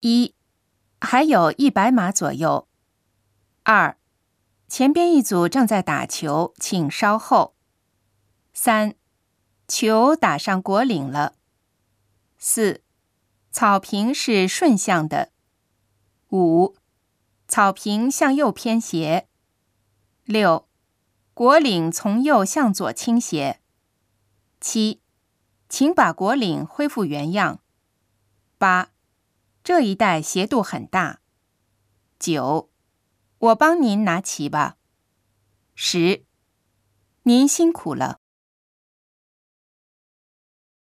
一，还有一百码左右。二，前边一组正在打球，请稍后。三，球打上果岭了。四，草坪是顺向的。五，草坪向右偏斜。六，果岭从右向左倾斜。七，请把果岭恢复原样。八，这一带斜度很大。九，我帮您拿齐吧。十，您辛苦了。